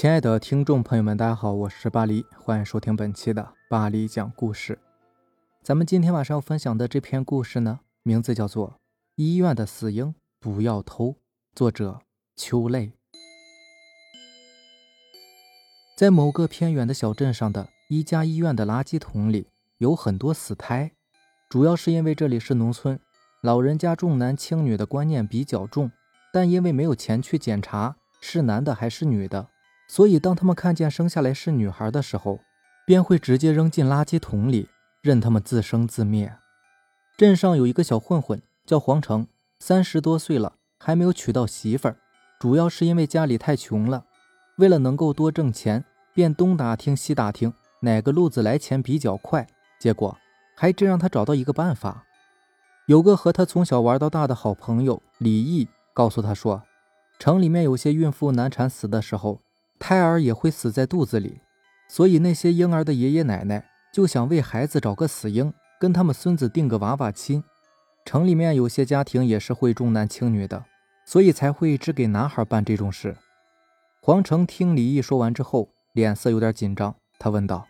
亲爱的听众朋友们，大家好，我是巴黎，欢迎收听本期的巴黎讲故事。咱们今天晚上要分享的这篇故事呢，名字叫做《医院的死婴不要偷》，作者秋泪。在某个偏远的小镇上的一家医院的垃圾桶里，有很多死胎，主要是因为这里是农村，老人家重男轻女的观念比较重，但因为没有钱去检查是男的还是女的。所以，当他们看见生下来是女孩的时候，便会直接扔进垃圾桶里，任他们自生自灭。镇上有一个小混混叫黄成，三十多岁了，还没有娶到媳妇儿，主要是因为家里太穷了。为了能够多挣钱，便东打听西打听哪个路子来钱比较快。结果还真让他找到一个办法。有个和他从小玩到大的好朋友李毅告诉他说，城里面有些孕妇难产死的时候。胎儿也会死在肚子里，所以那些婴儿的爷爷奶奶就想为孩子找个死婴，跟他们孙子定个娃娃亲。城里面有些家庭也是会重男轻女的，所以才会只给男孩办这种事。黄成听李毅说完之后，脸色有点紧张，他问道：“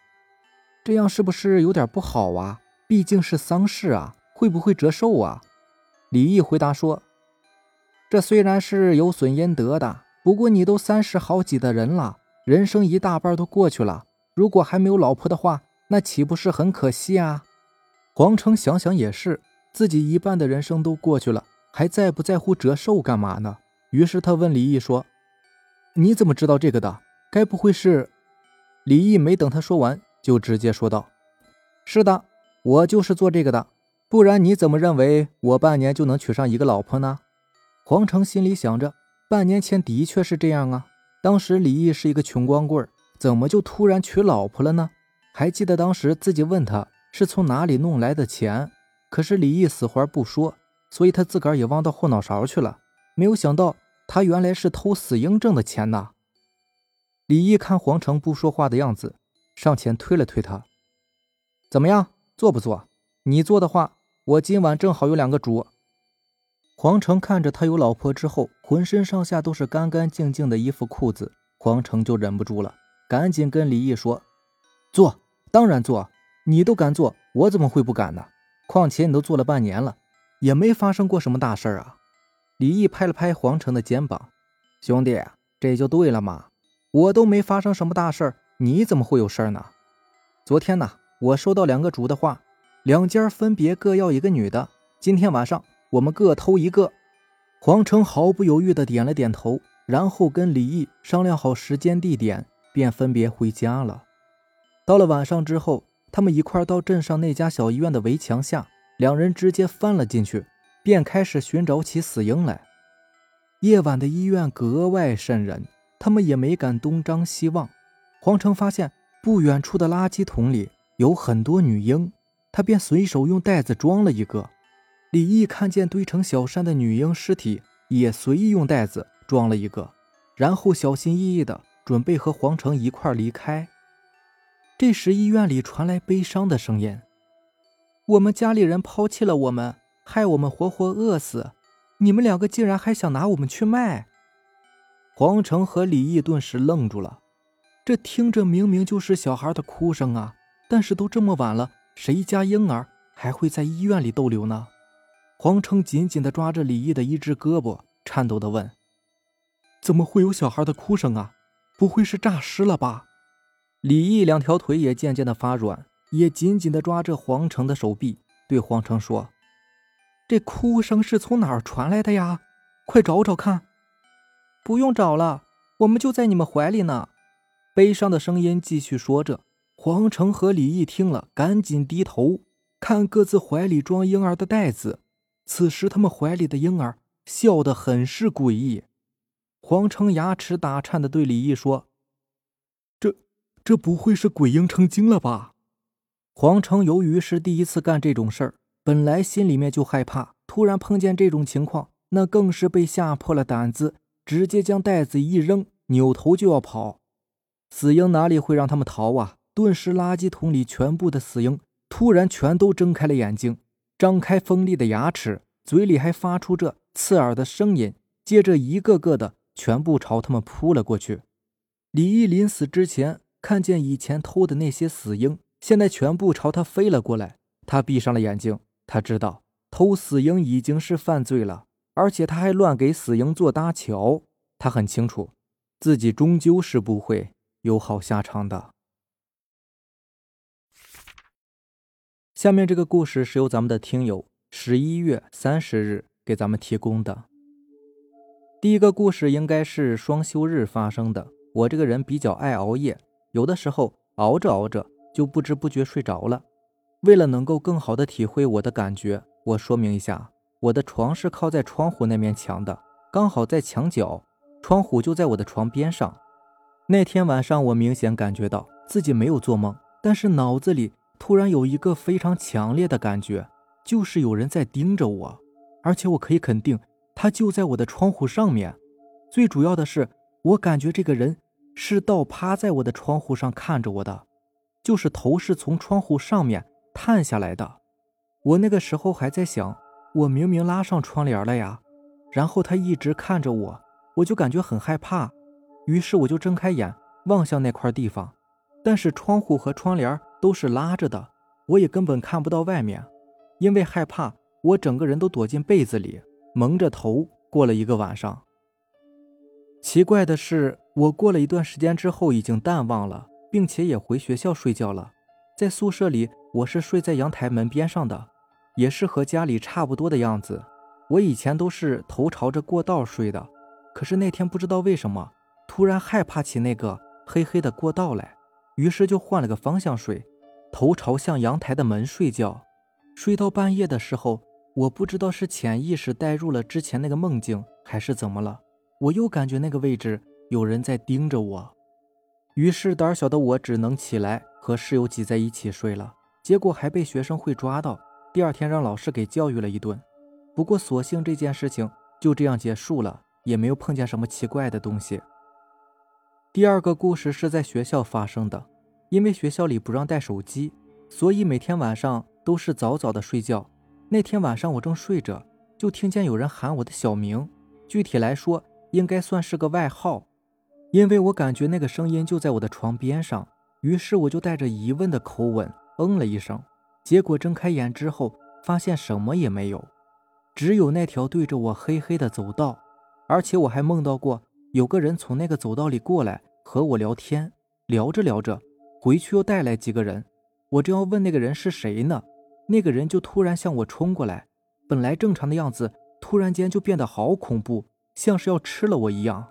这样是不是有点不好啊？毕竟是丧事啊，会不会折寿啊？”李毅回答说：“这虽然是有损阴德的。”不过你都三十好几的人了，人生一大半都过去了。如果还没有老婆的话，那岂不是很可惜啊？黄成想想也是，自己一半的人生都过去了，还在不在乎折寿干嘛呢？于是他问李毅说：“你怎么知道这个的？该不会是……”李毅没等他说完，就直接说道：“是的，我就是做这个的。不然你怎么认为我半年就能娶上一个老婆呢？”黄成心里想着。半年前的确是这样啊，当时李毅是一个穷光棍，怎么就突然娶老婆了呢？还记得当时自己问他是从哪里弄来的钱，可是李毅死活不说，所以他自个儿也忘到后脑勺去了。没有想到他原来是偷死婴挣的钱呐！李毅看黄成不说话的样子，上前推了推他：“怎么样，做不做？你做的话，我今晚正好有两个主。”黄成看着他有老婆之后，浑身上下都是干干净净的衣服裤子，黄成就忍不住了，赶紧跟李毅说：“做，当然做，你都敢做，我怎么会不敢呢？况且你都做了半年了，也没发生过什么大事啊。”李毅拍了拍黄成的肩膀：“兄弟，这就对了嘛，我都没发生什么大事你怎么会有事呢？昨天呢，我收到两个主的话，两家分别各要一个女的，今天晚上。”我们各偷一个，黄成毫不犹豫地点了点头，然后跟李毅商量好时间地点，便分别回家了。到了晚上之后，他们一块到镇上那家小医院的围墙下，两人直接翻了进去，便开始寻找起死婴来。夜晚的医院格外渗人，他们也没敢东张西望。黄成发现不远处的垃圾桶里有很多女婴，他便随手用袋子装了一个。李毅看见堆成小山的女婴尸体，也随意用袋子装了一个，然后小心翼翼的准备和黄成一块离开。这时，医院里传来悲伤的声音：“我们家里人抛弃了我们，害我们活活饿死，你们两个竟然还想拿我们去卖！”黄成和李毅顿时愣住了，这听着明明就是小孩的哭声啊！但是都这么晚了，谁家婴儿还会在医院里逗留呢？黄成紧紧地抓着李毅的一只胳膊，颤抖地问：“怎么会有小孩的哭声啊？不会是诈尸了吧？”李毅两条腿也渐渐地发软，也紧紧地抓着黄成的手臂，对黄成说：“这哭声是从哪儿传来的呀？快找找看！”“不用找了，我们就在你们怀里呢。”悲伤的声音继续说着。黄成和李毅听了，赶紧低头看各自怀里装婴儿的袋子。此时，他们怀里的婴儿笑得很是诡异。黄成牙齿打颤的对李毅说：“这，这不会是鬼婴成精了吧？”黄成由于是第一次干这种事儿，本来心里面就害怕，突然碰见这种情况，那更是被吓破了胆子，直接将袋子一扔，扭头就要跑。死婴哪里会让他们逃啊？顿时，垃圾桶里全部的死婴突然全都睁开了眼睛。张开锋利的牙齿，嘴里还发出这刺耳的声音，接着一个个的全部朝他们扑了过去。李毅临死之前看见以前偷的那些死婴，现在全部朝他飞了过来。他闭上了眼睛，他知道偷死婴已经是犯罪了，而且他还乱给死婴做搭桥。他很清楚，自己终究是不会有好下场的。下面这个故事是由咱们的听友十一月三十日给咱们提供的。第一个故事应该是双休日发生的。我这个人比较爱熬夜，有的时候熬着熬着就不知不觉睡着了。为了能够更好的体会我的感觉，我说明一下，我的床是靠在窗户那面墙的，刚好在墙角，窗户就在我的床边上。那天晚上，我明显感觉到自己没有做梦，但是脑子里。突然有一个非常强烈的感觉，就是有人在盯着我，而且我可以肯定，他就在我的窗户上面。最主要的是，我感觉这个人是倒趴在我的窗户上看着我的，就是头是从窗户上面探下来的。我那个时候还在想，我明明拉上窗帘了呀，然后他一直看着我，我就感觉很害怕，于是我就睁开眼望向那块地方，但是窗户和窗帘。都是拉着的，我也根本看不到外面，因为害怕，我整个人都躲进被子里，蒙着头过了一个晚上。奇怪的是，我过了一段时间之后已经淡忘了，并且也回学校睡觉了。在宿舍里，我是睡在阳台门边上的，也是和家里差不多的样子。我以前都是头朝着过道睡的，可是那天不知道为什么，突然害怕起那个黑黑的过道来，于是就换了个方向睡。头朝向阳台的门睡觉，睡到半夜的时候，我不知道是潜意识带入了之前那个梦境，还是怎么了，我又感觉那个位置有人在盯着我，于是胆小的我只能起来和室友挤在一起睡了，结果还被学生会抓到，第二天让老师给教育了一顿。不过所幸这件事情就这样结束了，也没有碰见什么奇怪的东西。第二个故事是在学校发生的。因为学校里不让带手机，所以每天晚上都是早早的睡觉。那天晚上我正睡着，就听见有人喊我的小名，具体来说应该算是个外号。因为我感觉那个声音就在我的床边上，于是我就带着疑问的口吻嗯了一声。结果睁开眼之后，发现什么也没有，只有那条对着我黑黑的走道，而且我还梦到过有个人从那个走道里过来和我聊天，聊着聊着。回去又带来几个人，我正要问那个人是谁呢，那个人就突然向我冲过来，本来正常的样子，突然间就变得好恐怖，像是要吃了我一样。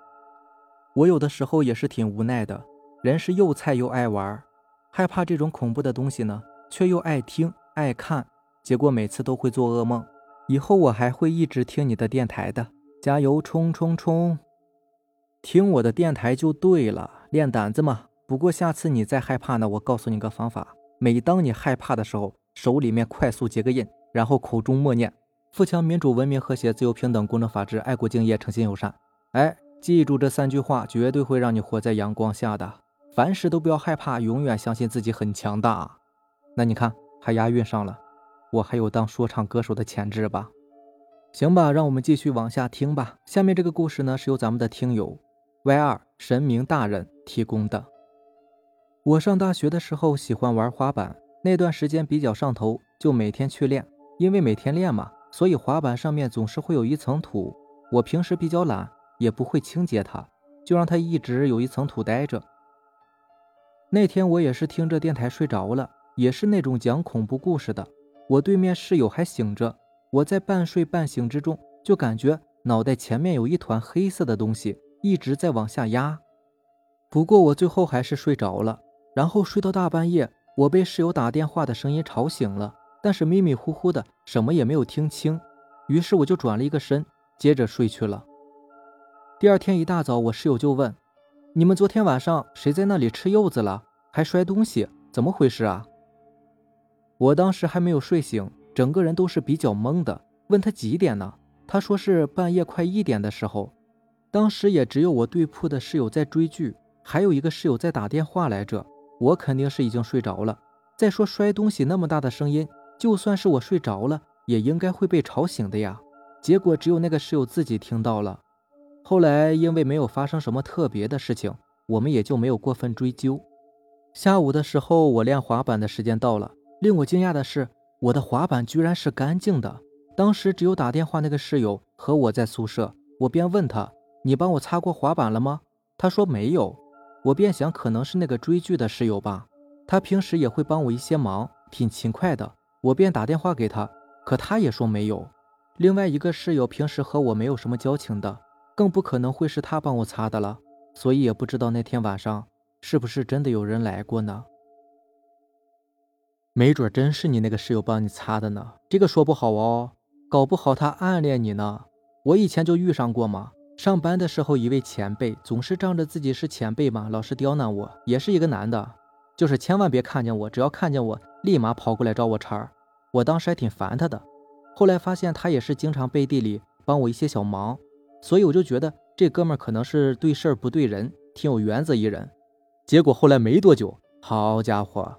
我有的时候也是挺无奈的，人是又菜又爱玩，害怕这种恐怖的东西呢，却又爱听爱看，结果每次都会做噩梦。以后我还会一直听你的电台的，加油冲冲冲！听我的电台就对了，练胆子嘛。不过下次你再害怕呢，我告诉你个方法：每当你害怕的时候，手里面快速结个印，然后口中默念“富强、民主、文明、和谐、自由、平等、公正、法治、爱国、敬业、诚信、友善”。哎，记住这三句话，绝对会让你活在阳光下的。凡事都不要害怕，永远相信自己很强大。那你看，还押韵上了，我还有当说唱歌手的潜质吧？行吧，让我们继续往下听吧。下面这个故事呢，是由咱们的听友 Y 二神明大人提供的。我上大学的时候喜欢玩滑板，那段时间比较上头，就每天去练。因为每天练嘛，所以滑板上面总是会有一层土。我平时比较懒，也不会清洁它，就让它一直有一层土待着。那天我也是听着电台睡着了，也是那种讲恐怖故事的。我对面室友还醒着，我在半睡半醒之中，就感觉脑袋前面有一团黑色的东西一直在往下压。不过我最后还是睡着了。然后睡到大半夜，我被室友打电话的声音吵醒了，但是迷迷糊糊的，什么也没有听清。于是我就转了一个身，接着睡去了。第二天一大早，我室友就问：“你们昨天晚上谁在那里吃柚子了？还摔东西？怎么回事啊？”我当时还没有睡醒，整个人都是比较懵的。问他几点呢？他说是半夜快一点的时候。当时也只有我对铺的室友在追剧，还有一个室友在打电话来着。我肯定是已经睡着了。再说摔东西那么大的声音，就算是我睡着了，也应该会被吵醒的呀。结果只有那个室友自己听到了。后来因为没有发生什么特别的事情，我们也就没有过分追究。下午的时候，我练滑板的时间到了。令我惊讶的是，我的滑板居然是干净的。当时只有打电话那个室友和我在宿舍，我便问他：“你帮我擦过滑板了吗？”他说没有。我便想，可能是那个追剧的室友吧。他平时也会帮我一些忙，挺勤快的。我便打电话给他，可他也说没有。另外一个室友平时和我没有什么交情的，更不可能会是他帮我擦的了。所以也不知道那天晚上是不是真的有人来过呢？没准真是你那个室友帮你擦的呢，这个说不好哦，搞不好他暗恋你呢。我以前就遇上过嘛。上班的时候，一位前辈总是仗着自己是前辈嘛，老是刁难我。也是一个男的，就是千万别看见我，只要看见我，立马跑过来找我茬儿。我当时还挺烦他的。后来发现他也是经常背地里帮我一些小忙，所以我就觉得这哥们儿可能是对事儿不对人，挺有原则一人。结果后来没多久，好家伙！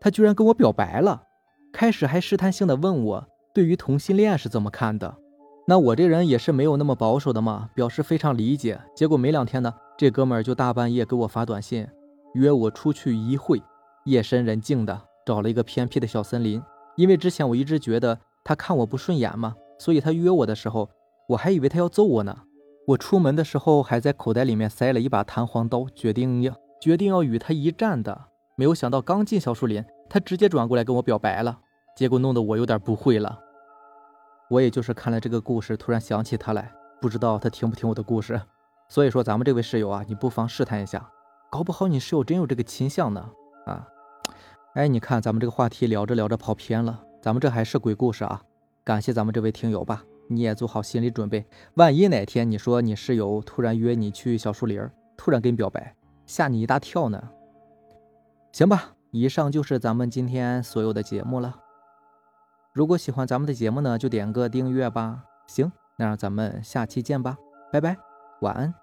他居然跟我表白了，开始还试探性的问我对于同性恋是怎么看的。那我这人也是没有那么保守的嘛，表示非常理解。结果没两天呢，这哥们儿就大半夜给我发短信，约我出去一会。夜深人静的，找了一个偏僻的小森林。因为之前我一直觉得他看我不顺眼嘛，所以他约我的时候，我还以为他要揍我呢。我出门的时候还在口袋里面塞了一把弹簧刀，决定要决定要与他一战的。没有想到，刚进小树林，他直接转过来跟我表白了，结果弄得我有点不会了。我也就是看了这个故事，突然想起他来，不知道他听不听我的故事。所以说，咱们这位室友啊，你不妨试探一下，搞不好你室友真有这个倾向呢。啊，哎，你看咱们这个话题聊着聊着跑偏了，咱们这还是鬼故事啊。感谢咱们这位听友吧，你也做好心理准备，万一哪天你说你室友突然约你去小树林，突然跟你表白，吓你一大跳呢。行吧，以上就是咱们今天所有的节目了。如果喜欢咱们的节目呢，就点个订阅吧。行，那让咱们下期见吧，拜拜，晚安。